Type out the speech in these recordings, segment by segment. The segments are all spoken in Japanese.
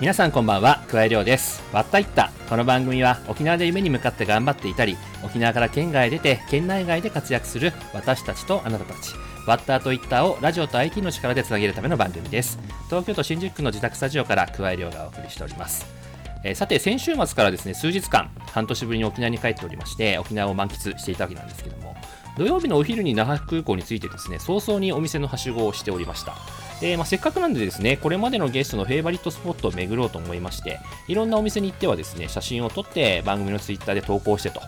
皆さんこんばんは桑井亮です。わったいった。この番組は沖縄で夢に向かって頑張っていたり沖縄から県外へ出て県内外で活躍する私たちとあなたたち。ワッターとイッターをラジオと IT の力でつなげるための番組です。東京都新宿区の自宅スタジオから桑井亮がお送りしております。えーさて先週末からですね数日間半年ぶりに沖縄に帰っておりまして沖縄を満喫していたわけなんですけども土曜日のお昼に那覇空港についてですね早々にお店のはしごをしておりました。で、まあ、せっかくなんでですねこれまでのゲストのフェイバリットスポットを巡ろうと思いましていろんなお店に行ってはですね写真を撮って番組のツイッターで投稿してと。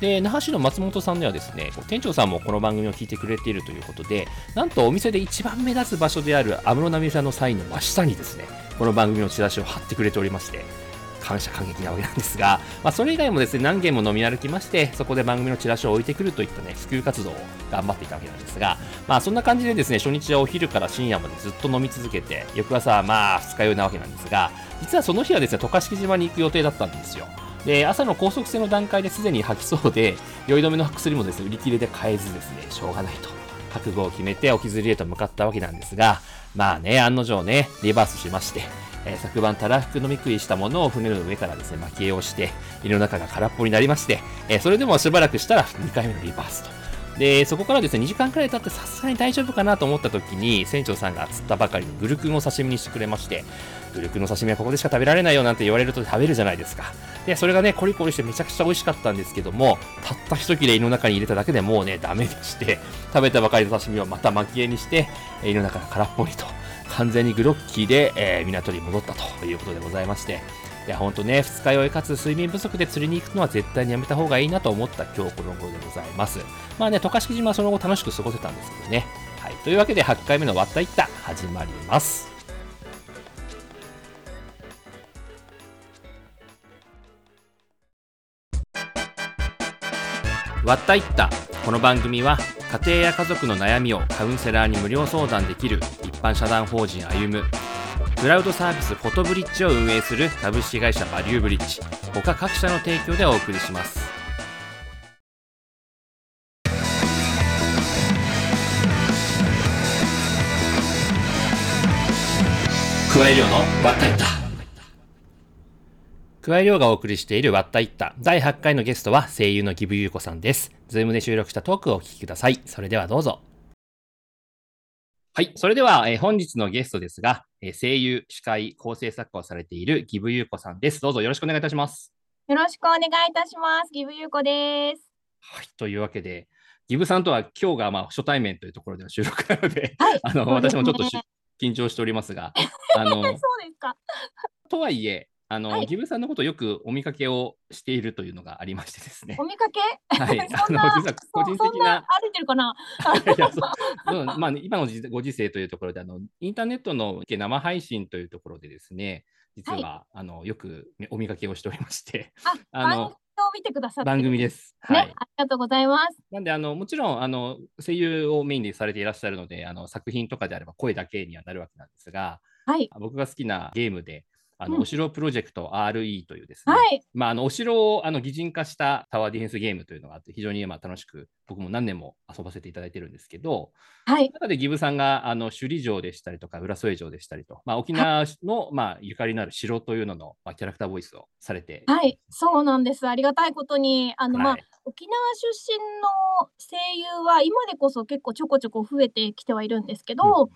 で那覇市の松本さんではですね店長さんもこの番組を聞いてくれているということでなんとお店で一番目立つ場所である安室奈美さんのサインの真下にですねこの番組のチラシを貼ってくれておりまして感謝感激なわけなんですが、まあ、それ以外もですね何軒も飲み歩きましてそこで番組のチラシを置いてくるといったね普及活動を頑張っていたわけなんですが、まあ、そんな感じでですね初日はお昼から深夜までずっと飲み続けて翌朝まあ二日酔いなわけなんですが実はその日はですね渡嘉敷島に行く予定だったんですよ。で朝の高速船の段階ですでに吐きそうで酔い止めの薬もですね売り切れで買えずですねしょうがないと。覚悟を決めて沖釣りへと向かったわけなんですがまあね案の定ねリバースしましてえー昨晩たらふく飲み食いしたものを船の上からですね巻き絵をして胃の中が空っぽになりまして、えーそれでもしばらくしたら2回目のリバースと。でそこからですね2時間くらい経ってさすがに大丈夫かなと思った時に船長さんが釣ったばかりのグルクンを刺身にしてくれましてグルクンの刺身はここでしか食べられないよなんて言われると食べるじゃないですか。でそれがねコリコリしてめちゃくちゃ美味しかったんですけどもたった一切れ胃の中に入れただけでもうねダメでして食べたばかりの刺身をまた巻き絵にしてえ胃の中が空っぽにと。完全にグロッキーで、えー港に戻ったということでございまして。いや本当ね二日酔いかつ睡眠不足で釣りに行くのは絶対にやめた方がいいなと思った今日この頃でございます。まあね渡嘉敷島はその後楽しく過ごせたんですけどね。はい。というわけで8回目の割ったいった始まります。割ったいったこの番組は家庭や家族の悩みをカウンセラーに無料相談できる一般社団法人歩むクラウドサービスフォトブリッジを運営する株式会社バリューブリッジ他各社の提供でお送りします。加え量の Watta! Itta!加え量がお送りしている割ったいった第8回のゲストは声優の儀武ゆう子さんです。ズームで収録したトークをお聞きください。それではどうぞ。はい。それでは、えー本日のゲストですが、えー声優、司会、構成作家をされている木部優子さんです。どうぞよろしくお願いいたします。よろしくお願いいたします。ギブユーコです。はい。というわけで、木部さんとは今日がまあ初対面というところでの収録なので、はい。あの、私もちょっとし緊張しておりますが、あの、そうですか。とはいえ、あの、はい木部さんのことをよくお見かけをしているというのがありましてですねお。見かけ？はい。そんなあの、実は個人的な、歩いてるかな？まあ、今の時ご時世というところであの、インターネットの生配信というところでですね、実は、あのよくねお見かけをしておりまして、あ、あの見てくださ番組でです。ね、はい。ありがとうございます。なんであの、もちろんあの声優をメインでされていらっしゃるので、あの作品とかであれば声だけにはなるわけなんですが、はい。僕が好きなゲームで、あのうんお城プロジェクト RE というですね、はい。まあ、あのお城をあの擬人化したタワーディフェンスゲームというのがあって、非常にまあ楽しく、僕も何年も遊ばせていただいてるんですけど、はい。中でギブさんがあの首里城でしたりとか、浦添城でしたりと、まあ、沖縄の、まあ、ゆかりのある城というのの、まあ、キャラクターボイスをされて、はい。そうなんです。ありがたいことに、あの、まあは、い沖縄出身の声優は今でこそ結構ちょこちょこ増えてきてはいるんですけど、うん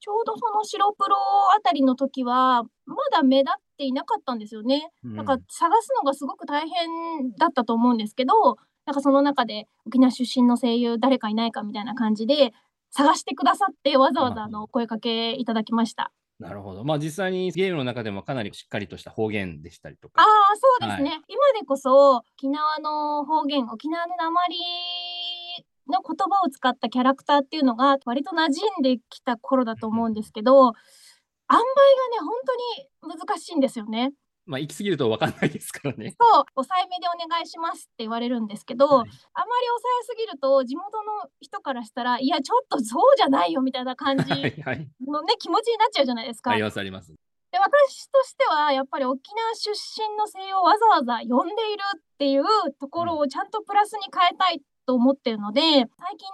ちょうどその白プロあたりの時は、まだ目立っていなかったんですよね。うんなんか探すのがすごく大変だったと思うんですけど、なんかその中で沖縄出身の声優誰かいないかみたいな感じで探してくださってわざわざあの声かけいただきました。なるほど。まあ、実際にゲームの中でもかなりしっかりとした方言でしたりとああか、そうですね、今でこそ沖縄の方言沖縄の訛りの言葉を使ったキャラクターっていうのが割と馴染んできた頃だと思うんですけど塩梅がね本当に難しいんですよね。まあ、行き過ぎると分かんないですからね。そう抑えめでお願いしますって言われるんですけど、はいあまり抑えすぎると地元の人からしたらいやちょっとそうじゃないよみたいな感じはいはい。のね気持ちになっちゃうじゃないですか。ありますあります。で私としてはやっぱり沖縄出身の声優をわざわざ呼んでいるっていうところをちゃんとプラスに変えたいと思ってるので、最近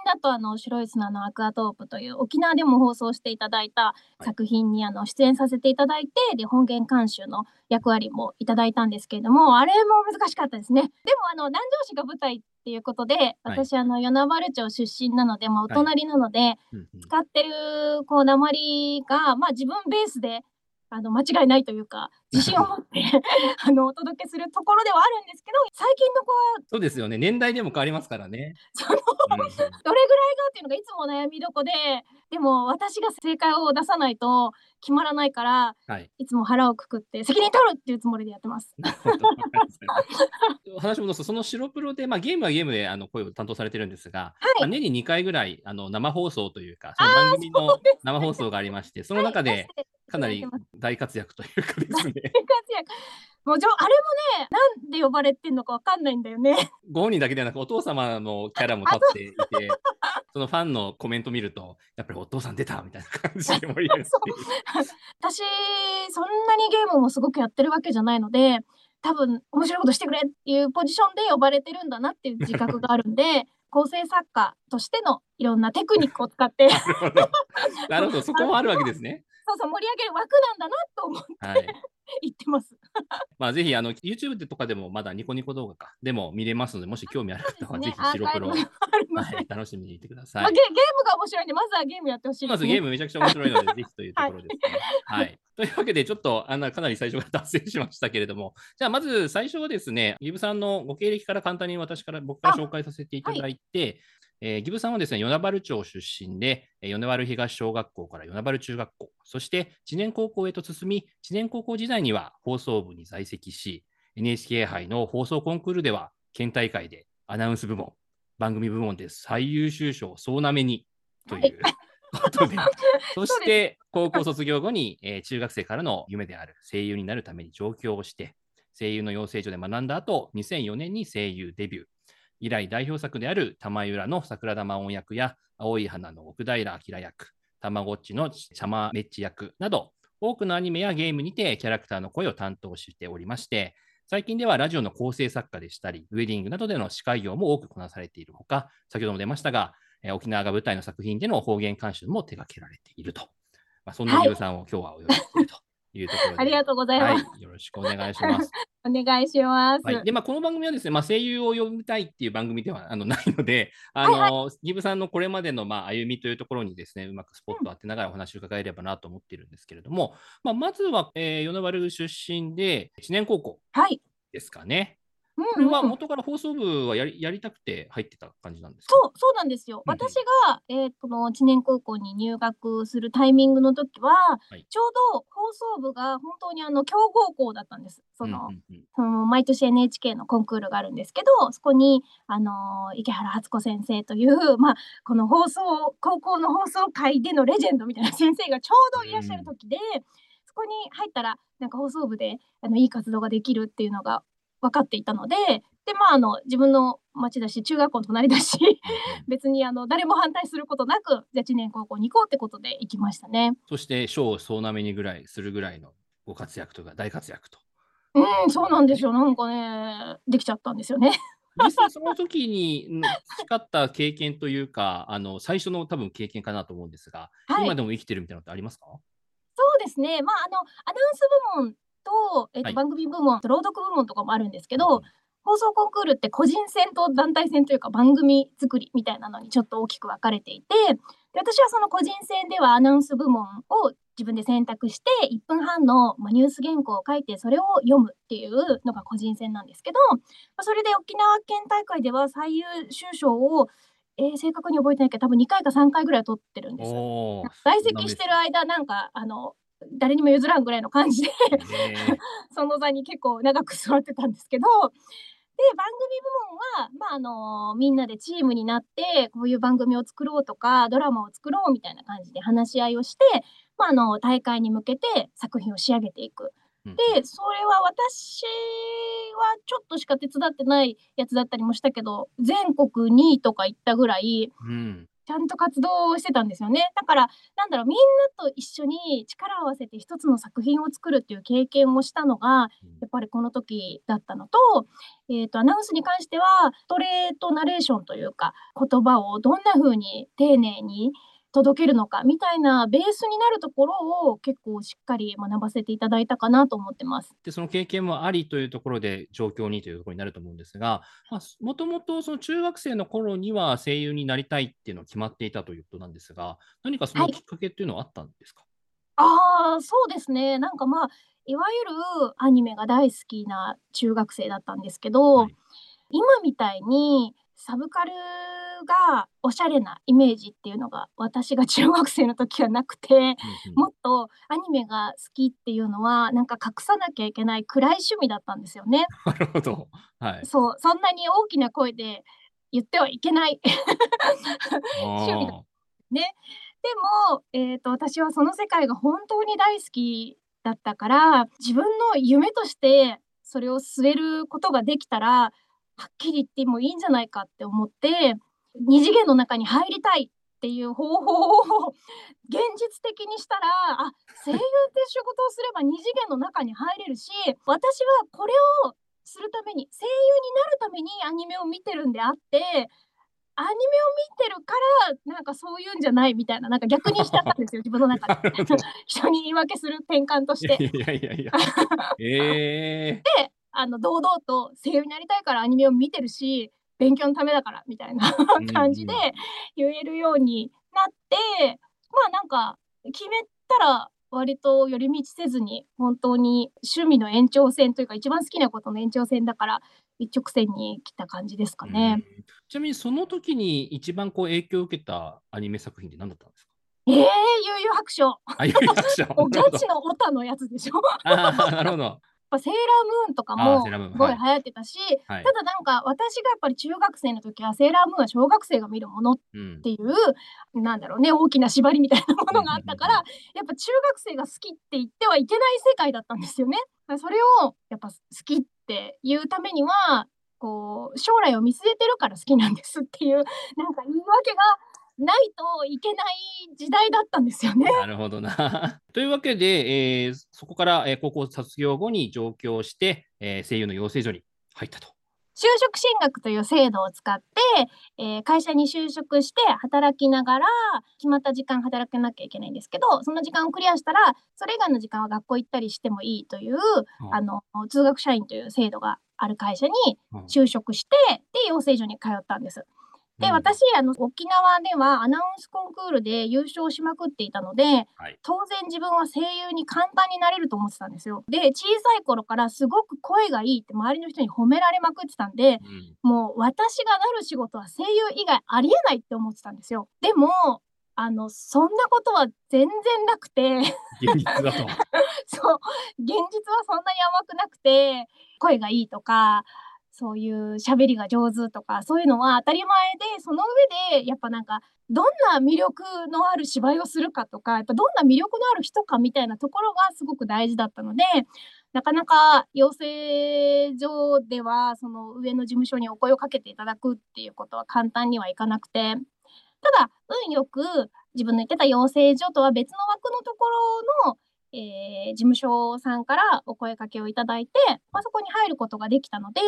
だとあの白い砂のアクアトープという沖縄でも放送していただいた作品にあの出演させていただいて、で本源監修の役割もいただいたんですけれども、あれも難しかったですね。でもあの南城市が舞台っていうことで、私、あの与那原町出身なので、まあ、お隣なので、うんうん。使ってるこう鉛が、まあ、自分ベースであの間違いないというか自信を持って あのお届けするところではあるんですけど最近の子はそうですよね。年代でも変わりますからね。そのうんうんどれぐらいがっていうのがいつも悩みどこででも私が正解を出さないと決まらないからはい。いつも腹をくくって責任取るっていうつもりでやってます。なるほど。話戻すと、その白プロで、まあ、ゲームはゲームであの声を担当されてるんですが、はいまあ、年に2回ぐらいあの生放送というか、その番組の生放送がありまして、その中ではいかなり大活躍というかですね、大活躍もうじょあれもねなんで呼ばれてんのかわかんないんだよね。ご本人だけではなく、お父様のキャラも立っていて、そのファンのコメント見ると、やっぱりお父さん出たみたいな感じで盛り上がって私そんなにゲームもすごくやってるわけじゃないので多分面白いことしてくれっていうポジションで呼ばれてるんだなっていう自覚があるんで 構成作家としてのいろんなテクニックを使って なるほど。なるほど、そこもあるわけですね。そうそう盛り上げる枠なんだなと思ってはい。言ってます。まあ、ぜひ、あの、YouTube とかでもまだニコニコ動画か、でも見れますので、もし興味ある方は、ぜひ白黒、アーカイブあるのではい、楽しみにいてくださいまあゲ。ゲームが面白いんでまずはゲームやってほしいね。まずゲームめちゃくちゃ面白いので、ぜひというところですね。はい。というわけで、ちょっとあのかなり最初から脱線しましたけれども、じゃあまず最初はですね、ギブさんのご経歴から簡単に私から、僕から紹介させていただいて、えーギブさんはですね、与那原町出身で、えー与那原東小学校から与那原中学校、そして知念高校へと進み、知念高校時代には放送部に在籍し、NHK 杯の放送コンクールでは、県大会でアナウンス部門、番組部門で最優秀賞総なめにということで、そして高校卒業後に、えー中学生からの夢である声優になるために上京をして、声優の養成所で学んだ後、2004年に声優デビュー。以来代表作である玉井浦の桜田魔音役や青い花の奥平明役、たまごっちのチャマメッチ役など、多くのアニメやゲームにてキャラクターの声を担当しておりまして、最近ではラジオの構成作家でしたり、ウェディングなどでの司会業も多くこなされているほか、先ほども出ましたが、えー沖縄が舞台の作品での方言監修も手掛けられていると。まあ、そんなはいギブさんを今日はお呼びしているというところで、ありがとうございます。はい、よろしくお願いします。お願いします。はい、で、まあ、この番組はですね、まあ、声優を呼びたいっていう番組ではあのないので、あの、ギブさんのこれまでの、まあ、歩みというところにですね、うまくスポットを当てながらお話を伺えればなと思っているんですけれども、まあ、まずは、えー、与那原出身で、知念高校はい。ですかね。うんこれはうん元から放送部はやりやりたくて入ってた感じなんですか？そう、そうなんですよ。うんうん。私が、えーこの知念高校に入学するタイミングの時は、はい。ちょうど放送部が本当にあの強豪校だったんです。その、うんうんうん。その毎年 NHK のコンクールがあるんですけど、そこに、あのー池原初子先生という、まあ、この放送、高校の放送界でのレジェンドみたいな先生がちょうどいらっしゃる時で、そこに入ったら、なんか放送部であのいい活動ができるっていうのが分かっていたので、で、まあ、あの自分の町だし、中学校の隣だし、別にあの誰も反対することなく、じゃあ知念高校に行こうってことで行きましたね。そして賞を総なめにぐらいするぐらいのご活躍とか大活躍と。うん、そうなんですよ。なんかね、できちゃったんですよね。実際その時にうん培った経験というか、あの最初の多分経験かなと思うんですが、はい今でも生きてるみたいなのってありますか？そうですね。まあ、あの、アナウンス部門と、えっとはい。番組部門、朗読部門とかもあるんですけど、放送コンクールって個人戦と団体戦というか番組作りみたいなのにちょっと大きく分かれていて、で私はその個人戦ではアナウンス部門を自分で選択して1分半の、まあ、ニュース原稿を書いてそれを読むっていうのが個人戦なんですけど、まあ、それで沖縄県大会では最優秀賞を、えー正確に覚えてないけど多分2回か3回ぐらい取ってるんです。在籍してる間なんかあの誰にも譲らんぐらいの感じでね その座に結構長く座ってたんですけどで番組部門は、まあ、あのみんなでチームになってこういう番組を作ろうとかドラマを作ろうみたいな感じで話し合いをして、まあ、あの大会に向けて作品を仕上げていく。うんでそれは私はちょっとしか手伝ってないやつだったりもしたけど全国2位とか行ったぐらいうんちゃんと活動をしてたんですよね。だから、なんだろう、みんなと一緒に力を合わせて一つの作品を作るっていう経験をしたのが、やっぱりこの時だったのと、えっ、と、アナウンスに関しては、ストレートナレーションというか、言葉をどんな風に丁寧に届けるのかみたいなベースになるところを結構しっかり学ばせていただいたかなと思ってます。で、その経験もありというところで、状況にというところになると思うんですが、まあ、もともとその中学生の頃には声優になりたいっていうのは決まっていたということなんですが、何かそのきっかけっていうのはあったんですか？ああ、そうですね。なんか、まあ、いわゆるアニメが大好きな中学生だったんですけど、はい。今みたいにサブカルがおしゃれなイメージっていうのが、私が中学生の時はなくて、うんうん。もっとアニメが好きっていうのは、なんか隠さなきゃいけない暗い趣味だったんですよね。なるほど。はい。そう、そんなに大きな声で言ってはいけない 趣味だ。ね。でも、えっと、私はその世界が本当に大好きだったから、自分の夢としてそれを据えることができたら、はっきり言ってもいいんじゃないかって思って、二次元の中に入りたいっていう方法を現実的にしたら、あ、声優って仕事をすれば二次元の中に入れるし、私はこれをするために、声優になるためにアニメを見てるんであって、アニメを見てるから、なんかそういうんじゃないみたいな、なんか逆にしちゃったんですよ、自分の中で。人に言い訳する転換として。いやいやいや。ええ。で、あの、堂々と声優になりたいからアニメを見てるし、勉強のためだからみたいなうん感じでうん。言えるようになって、まあ、なんか決めたら割と寄り道せずに、本当に趣味の延長線というか、一番好きなことの延長線だから、一直線に来た感じですか。ね。ちなみにその時に一番こう影響を受けたアニメ作品って何だったんですか？ええ、悠々白書。あ、悠々白書。もうなるほど。ガチのオタのやつでしょ。ああ、なるほど。やっぱセーラームーンとかもすごいはい。流行ってたし、はい。ただなんか私がやっぱり中学生の時はセーラームーンは小学生が見るものっうん。ていう、なんだろうね、大きな縛りみたいなものうんうんうんうがあったから、ん。やっぱ中学生が好きって言ってはいけない世界だったんですよね。だ、それをやっぱ好きっていうためには、こう将来を見据えてるから好きなんですっていう、なんか言い訳がないといけない時代だったんですよね。なるほどな。というわけで、ええ、そこから、ええ、高校卒業後に上京して、ええ、声優の養成所に入ったと。就職進学という制度を使って、ええ、会社に就職して働きながら、決まった時間働かなきゃいけないんですけど、その時間をクリアしたら、それ以外の時間は学校行ったりしてもいいという、はあの、通学社員という制度がある会社にうん。就職して、で、養成所に通ったんです。で、うん。私、あの、沖縄ではアナウンスコンクールで優勝しまくっていたので、はい。当然自分は声優に簡単になれると思ってたんですよ。で、小さい頃からすごく声がいいって周りの人に褒められまくってたんで、うん。もう私がなる仕事は声優以外ありえないって思ってたんですよ。でも、あの、そんなことは全然なくて、現実だと。そう、現実はそんなに甘くなくて、声がいいとか、そういう喋りが上手とか、そういうのは当たり前で、その上でやっぱなんか、どんな魅力のある芝居をするかとか、やっぱどんな魅力のある人かみたいなところがすごく大事だったので、なかなか養成所では、その上の事務所にお声をかけていただくっていうことは簡単にはいかなくて、ただ、運よく自分の言ってた養成所とは別の枠のところの、ええ、事務所さんからお声かけをいただいて、ま、そこに入ることができたので、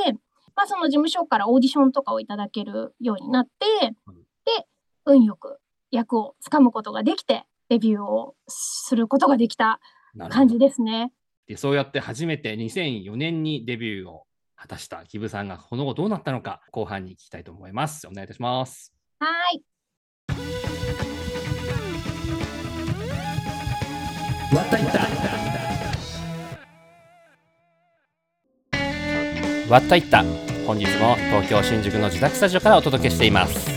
ま、その事務所からオーディションとかをいただけるようになって、うん。で、運よく役を掴むことができて、デビューをすることができた感じ。ですね。で、そうやって初めて2004年にデビューを果たした木部さんが、この後どうなったのか、後半に聞きたいと思います。お願いいたします。はい。わったいった。わったいった。本日も東京新宿の自宅スタジオからお届けしています。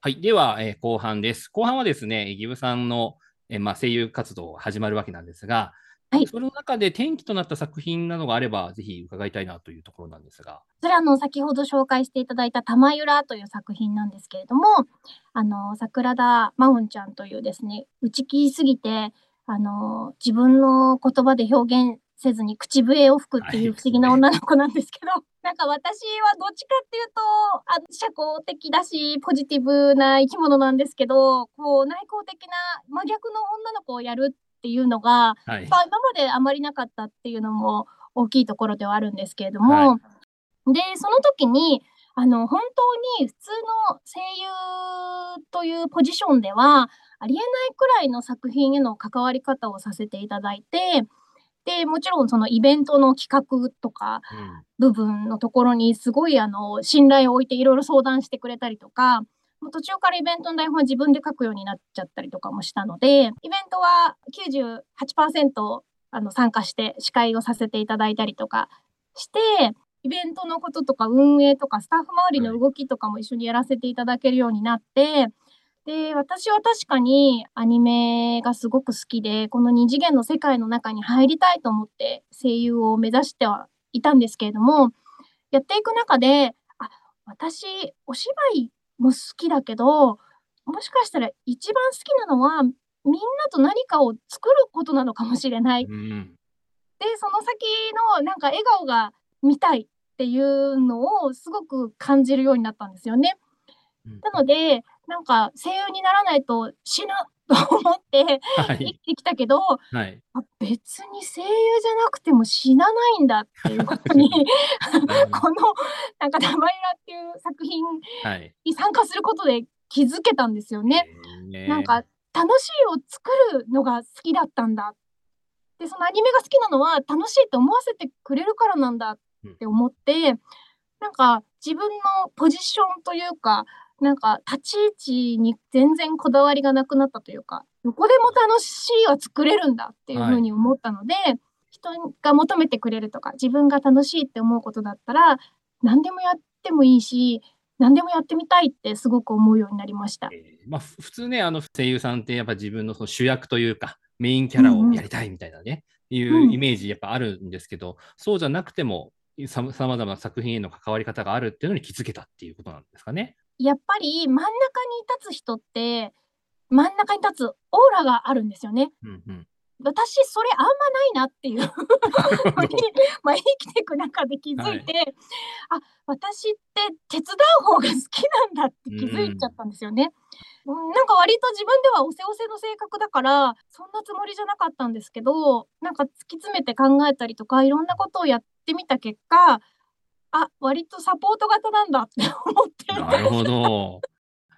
はい、では、え、後半です。後半はですね、ギブさんの、え、ま、声優活動始まるわけなんですが、はい。その中で転機となった作品などがあれば、ぜひ伺いたいなというところなんですが。それはあの、先ほど紹介していただいたたまゆらという作品なんですけれども、あの、桜田真音ちゃんというですね、内気すぎて、あの、自分の言葉で表現せずに口笛を吹くっていう不思議な女の子なんですけど、なんか私はどっちかっていうと、あ社交的だし、ポジティブな生き物なんですけど、こう内向的な真逆の女の子をやるっていうのが、はい。まあ、今まであまりなかったっていうのも大きいところではあるんですけれども、で、その時に、あの、本当に普通の声優というポジションでは、ありえないくらいの作品への関わり方をさせていただいて、で、もちろんそのイベントの企画とかうん。部分のところにすごいあの信頼を置いていろいろ相談してくれたりとか、もう途中からイベントの台本は自分で書くようになっちゃったりとかもしたので、イベントは98%あの参加して司会をさせていただいたりとかして、イベントのこととか運営とかスタッフ周りの動きとかも一緒にやらせていただけるようになって、で、私は確かにアニメがすごく好きで、この二次元の世界の中に入りたいと思って声優を目指してはいたんですけれども、やっていく中で、あ、私、お芝居も好きだけど、もしかしたら一番好きなのは、みんなと何かを作ることなのかもしれない。うんで、その先のなんか笑顔が見たいっていうのをすごく感じるようになったんですよね。うんなので、なんか声優にならないと死ぬ と思ってはい。生きてきたけど、はい。あ別に声優じゃなくても死なないんだっていうことに このなんか「玉浦」っていう作品はい。に参加することで気づけたんですよね。ねなんか楽しいを作るのが好きだったんだ。でそのアニメが好きなのは楽しいって思わせてくれるからなんだって思って、なんか自分のポジションというかなんか立ち位置に全然こだわりがなくなったというかどこでも楽しいは作れるんだっていうふうに思ったので、人が求めてくれるとか自分が楽しいって思うことだったら何でもやってもいいし何でもやってみたいってすごく思うようになりました。えーまあ、ふ普通ね、あの声優さんってやっぱ自分のその主役というか、メインキャラをやりたいみたいなね、いうんうイメージやっぱあるんですけど、そうじゃなくても、さまざまな作品への関わり方があるっていうのに気づけたっていうことなんですかね。やっぱり真ん中に立つ人って真ん中に立つオーラがあるんですよね。うんうん、私それあんまないなっていう まあ生きていく中で気づいて、あ私って手伝う方が好きなんだって気づいちゃったんですよね。うんなんか割と自分ではおせおせの性格だからそんなつもりじゃなかったんですけどなんか突き詰めて考えたりとかいろんなことをやってみた結果あ割とサポート型なんだって思ってなるほど。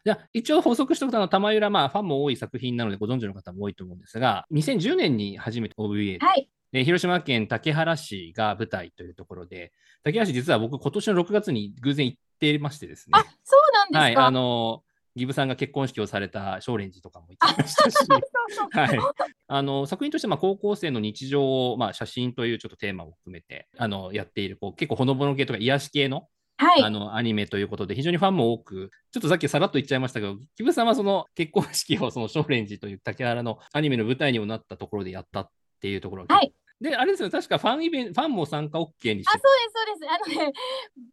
じゃあ一応補足しておくと、玉浦、まあ、ファンも多い作品なのでご存知の方も多いと思うんですが、2010年に初めて OVA で、はいで広島県竹原市が舞台というところで、竹原市、実は僕、今年の6月に偶然行ってましてですね。あそうなんですか、はい、あの、ギブさんが結婚式をされた少蓮寺とかも行ってましたし、はい、あの作品としてまあ高校生の日常を、まあ、写真というちょっとテーマを含めてあのやっているこう結構ほのぼの系とか癒し系の,、はい。あのアニメということで非常にファンも多くちょっとさっきさらっと言っちゃいましたけどギブさんはその結婚式をその少蓮寺という竹原のアニメの舞台にもなったところでやったっていうところがはいであれですよ。確かファンイベントファンも参加 OK にしてあそうですそうです。あのね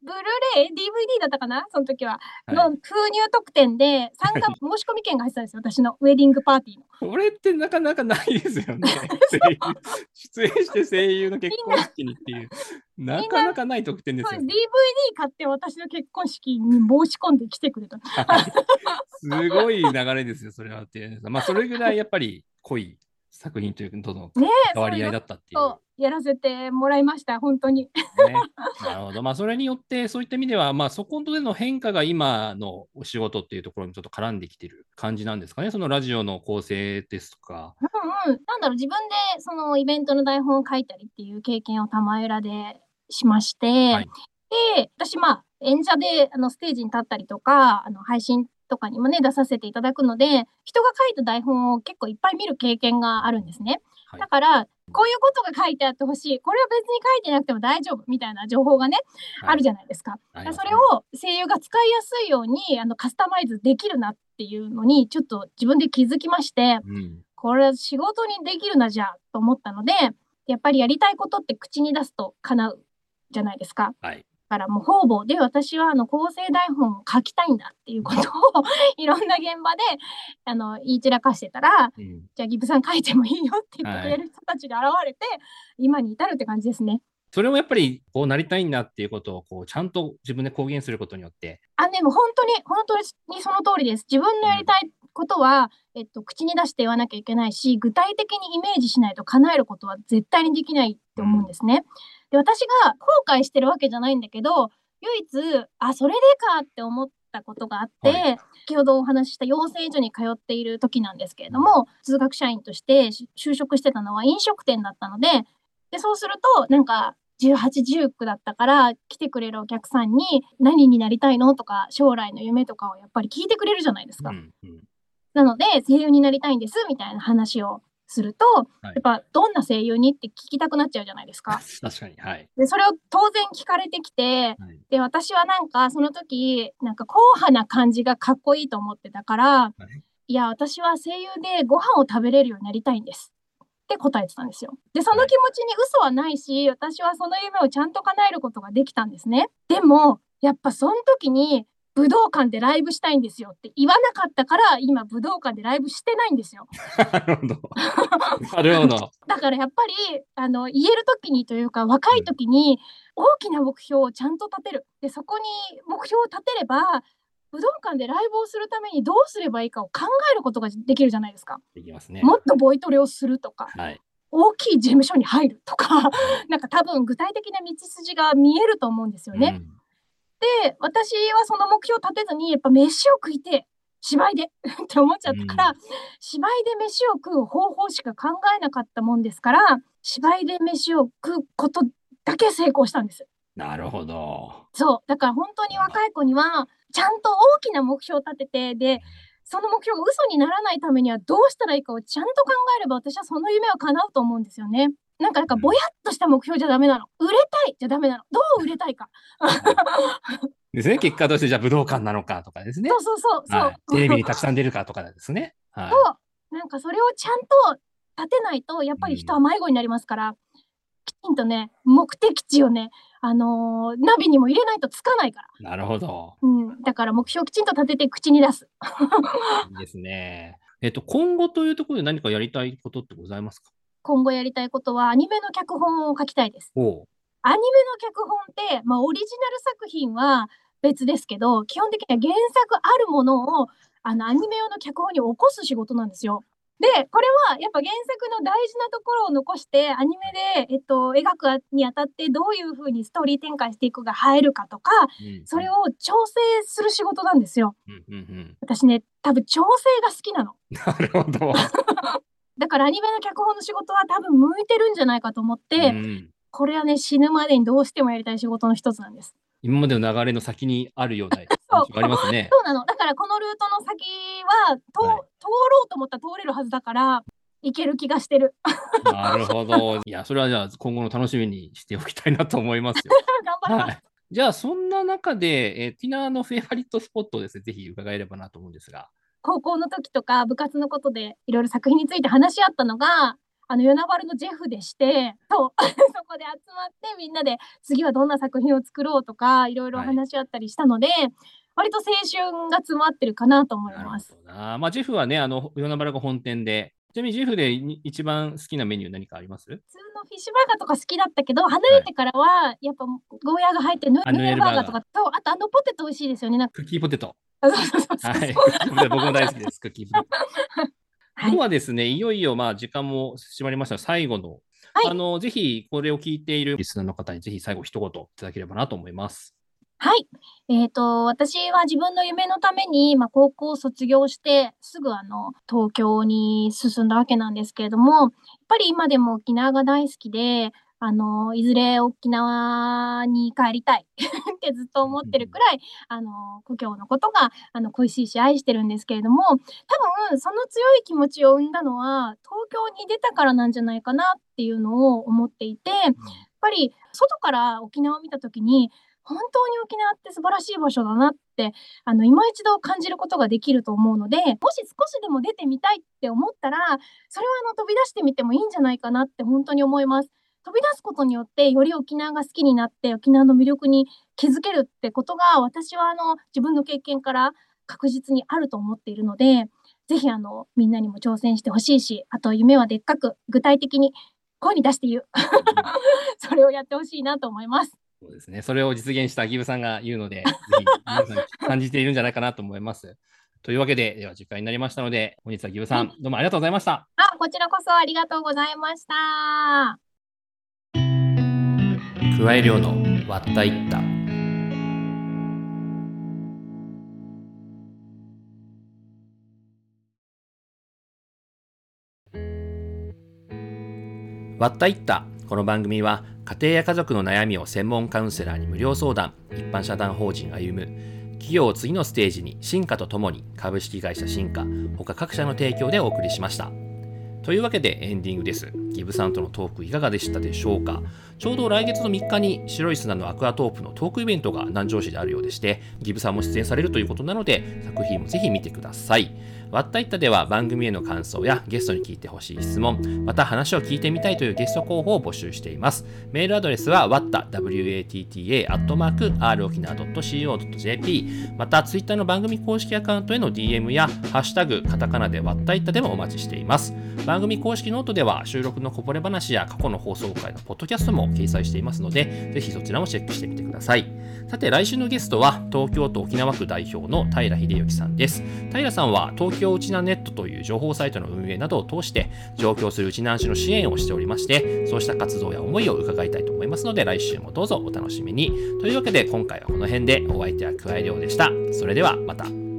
ブルーレイ DVD だったかなその時は、はい。の封入特典で参加申し込み券が入ってたんですよ私の。ウェディングパーティーの。これってなかなかないですよね。出演して声優の結婚式にっていう、なかなかない特典ですすよ DVD ね。買って私の結婚式に申し込んで来てくれた。は いすごい流れですよ、それはっていう。まあ、それぐらいやっぱり濃い作品というとのねえ関わり合いだったっていう。そうやらせてもらいました本当にね、なるほど。まあ、それによって、そういった意味では、まあ、そこでの変化が今のお仕事っていうところにちょっと絡んできてる感じなんですかね。そのラジオの構成ですとか。うんうんなんだろう自分でそのイベントの台本を書いたりっていう経験を玉浦でしまして、はいで私まあ演者であのステージに立ったりとかあの配信とかにもね出させていただくので人が書いた台本を結構いっぱい見る経験があるんですね。はいだからこういうことが書いてあってほしいこれは別に書いてなくても大丈夫みたいな情報がね、あるじゃないですか。ゃだからそれを声優が使いやすいようにあのカスタマイズできるなっていうのにちょっと自分で気づきましてうん、これ仕事にできるなじゃあと思ったのでやっぱりやりたいことって口に出すと叶うじゃないですか。はい。からもう方々で私はあの構成台本を書きたいんだっていうことを いろんな現場であの言い散らかしてたら、うんじゃあギブさん書いてもいいよって言ってくれる人たちが現れて、今に至るって感じですね。それもやっぱりこうなりたいんだっていうことをこうちゃんと自分で公言することによって、あ、でも本当に、本当にその通りです。自分のやりたいことは、えっと、口に出して言わなきゃいけないし、具体的にイメージしないと叶えることは絶対にできないって思うんですね。で、私が後悔してるわけじゃないんだけど、唯一、あ、それでかって思ったことがあって、はい。先ほどお話しした養成所に通っている時なんですけれども、通学社員としてし就職してたのは飲食店だったので、で、そうすると、なんか、18、19だったから来てくれるお客さんに何になりたいのとか将来の夢とかをやっぱり聞いてくれるじゃないですか。うんうん。なので声優になりたいんですみたいな話をすると、はいやっぱどんな声優にって聞きたくなっちゃうじゃないですか。確かに、はい。でそれを当然聞かれてきて、はいで私はなんかその時なんか硬派な感じがかっこいいと思ってたから、はいいや私は声優でご飯を食べれるようになりたいんですって答えてたんですよ。でその気持ちに嘘はないし私はその夢をちゃんと叶えることができたんですね。でもやっぱその時に武道館でライブしたいんですよって言わなかったから今武道館でライブしてないんですよ。なるほど。なるほど。だからやっぱりあの言える時にというか若い時に大きな目標をちゃんと立てるでそこに目標を立てれば武道館でライブをするためにどうすればいいかを考えることができるじゃないですか。できますね。もっとボイトレをするとかはい。大きい事務所に入るとか なんか多分具体的な道筋が見えると思うんですよね。うんで私はその目標を立てずにやっぱ飯を食いて芝居で って思っちゃったから、う芝居で飯を食う方法しか考えなかったもんですから芝居で飯を食うことだけ成功したんです。なるほど。そうだから本当に若い子にはちゃんと大きな目標を立ててでその目標が嘘にならないためにはどうしたらいいかをちゃんと考えれば私はその夢は叶うと思うんですよね。なんかなんかぼやっとした目標じゃダメなの。売れたいじゃダメなの。どう売れたいか。ですね。結果としてじゃあ武道館なのかとかですねそ。うそうそうそう。はい、テレビにたくさん出るかとかですね。はい。そうなんかそれをちゃんと立てないとやっぱり人は迷子になりますから、きちんとね目的地をねあのーナビにも入れないとつかないから、なるほど。うん、だから目標をきちんと立てて口に出すいいですね。えっと、今後というところで何かやりたいことってございますか？今後やりたいことはアニメの脚本を書きたいですアニメの脚本って、まあ、オリジナル作品は別ですけど基本的には原作あるものをあのアニメ用の脚本に起こす仕事なんですよ。でこれはやっぱ原作の大事なところを残してアニメで、えっと、描くにあたってどういうふうにストーリー展開していくが入るかとかうんそれを調整する仕事なんですよ。私ね多分調整が好きなの。なるほど。だからアニメの脚本の仕事は多分向いてるんじゃないかと思って、うんこれはね死ぬまでにどうしてもやりたい仕事の一つなんです。今までの流れの先にあるようなそう印象がありますね。そうなの。だからこのルートの先は通,、はい通ろうと思ったら通れるはずだから行ける気がしてる。なるほど。いや、それはじゃあ今後の楽しみにしておきたいなと思いますよ。頑張ります。はい。じゃあ、そんな中で、えー、ティナのフェイバリットスポットをですね、ぜひ伺えればなと思うんですが。高校の時とか部活のことでいろいろ作品について話し合ったのがあの与那原のジェフでしてそう そこで集まってみんなで次はどんな作品を作ろうとかいろいろはい話し合ったりしたので、割と青春が詰まってるかなと思いなるほます。どな。まあ、ジェフはね、あの、与那原が本店で、ちなみにジェフでに一番好きなメニュー何かあります？普通のフィッシュバーガーとか好きだったけど離れてからはやっぱゴーヤーが入ってるヌあヌエルバーガーとかとあとあのポテト美味しいですよねなんか。クッキーポテト。あそうそうそうそう。はい。僕も大好きです、クッキーポテト。はい。今日はですね、いよいよまあ時間も迫りました。が最後の、はい。あの、ぜひこれを聞いているリスナーの方にぜひ最後一言いただければなと思います。はい。えっ、と、私は自分の夢のために、まあ、高校を卒業して、すぐあの、東京に進んだわけなんですけれども、やっぱり今でも沖縄が大好きで、あの、いずれ沖縄に帰りたい ってずっと思ってるくらい、あの、故郷のことが、あの、恋しいし愛してるんですけれども、多分、その強い気持ちを生んだのは、東京に出たからなんじゃないかなっていうのを思っていて、やっぱり、外から沖縄を見たときに、本当に沖縄って素晴らしい場所だなってあの今一度感じることができると思うのでもし少しでも出てみたいって思ったらそれはあの飛び出してみてもいいんじゃないかなって本当に思います。飛び出すことによってより沖縄が好きになって沖縄の魅力に気づけるってことが私はあの自分の経験から確実にあると思っているのでぜひあのみんなにも挑戦してほしいしあと夢はでっかく具体的に声に出して言う それをやってほしいなと思います。そうですね。それを実現したギブさんが言うので、ぜひ皆さん感じているんじゃないかなと思います。というわけで、では時間になりましたので、本日はギブさん、どうもありがとうございました。あ、こちらこそありがとうございました。加え量の割ったいった。割ったいった。この番組は家庭や家族の悩みを専門カウンセラーに無料相談、一般社団法人歩む、企業を次のステージに進化とともに株式会社進化、他各社の提供でお送りしました。というわけでエンディングです。ギブさんとのトークいかがでしたでしょうか？ちょうど来月の3日に白い砂のアクアトープのトークイベントが南城市であるようでして、ギブさんも出演されるということなので、作品もぜひ見てください。わったいったでは番組への感想やゲストに聞いてほしい質問、また話を聞いてみたいというゲスト候補を募集しています。メールアドレスは watta, watta, アットマーク、r 沖縄 .co.jp、またツイッターの番組公式アカウントへの DM や、ハッシュタグ、カタカナでわったいったでもお待ちしています。番組公式ノートでは収録のこぼれ話や過去の放送回のポッドキャストも掲載していますので、ぜひそちらもチェックしてみてください。さて来週のゲストは東京都沖縄府代表の平秀之さんです。平さんは東京ウチナネットという情報サイトの運営などを通して上京するウチナンチュの支援をしておりまして、そうした活動や思いを伺いたいと思いますので来週もどうぞお楽しみに。というわけで今回はこの辺でお相手は加えるようでした。それではまた。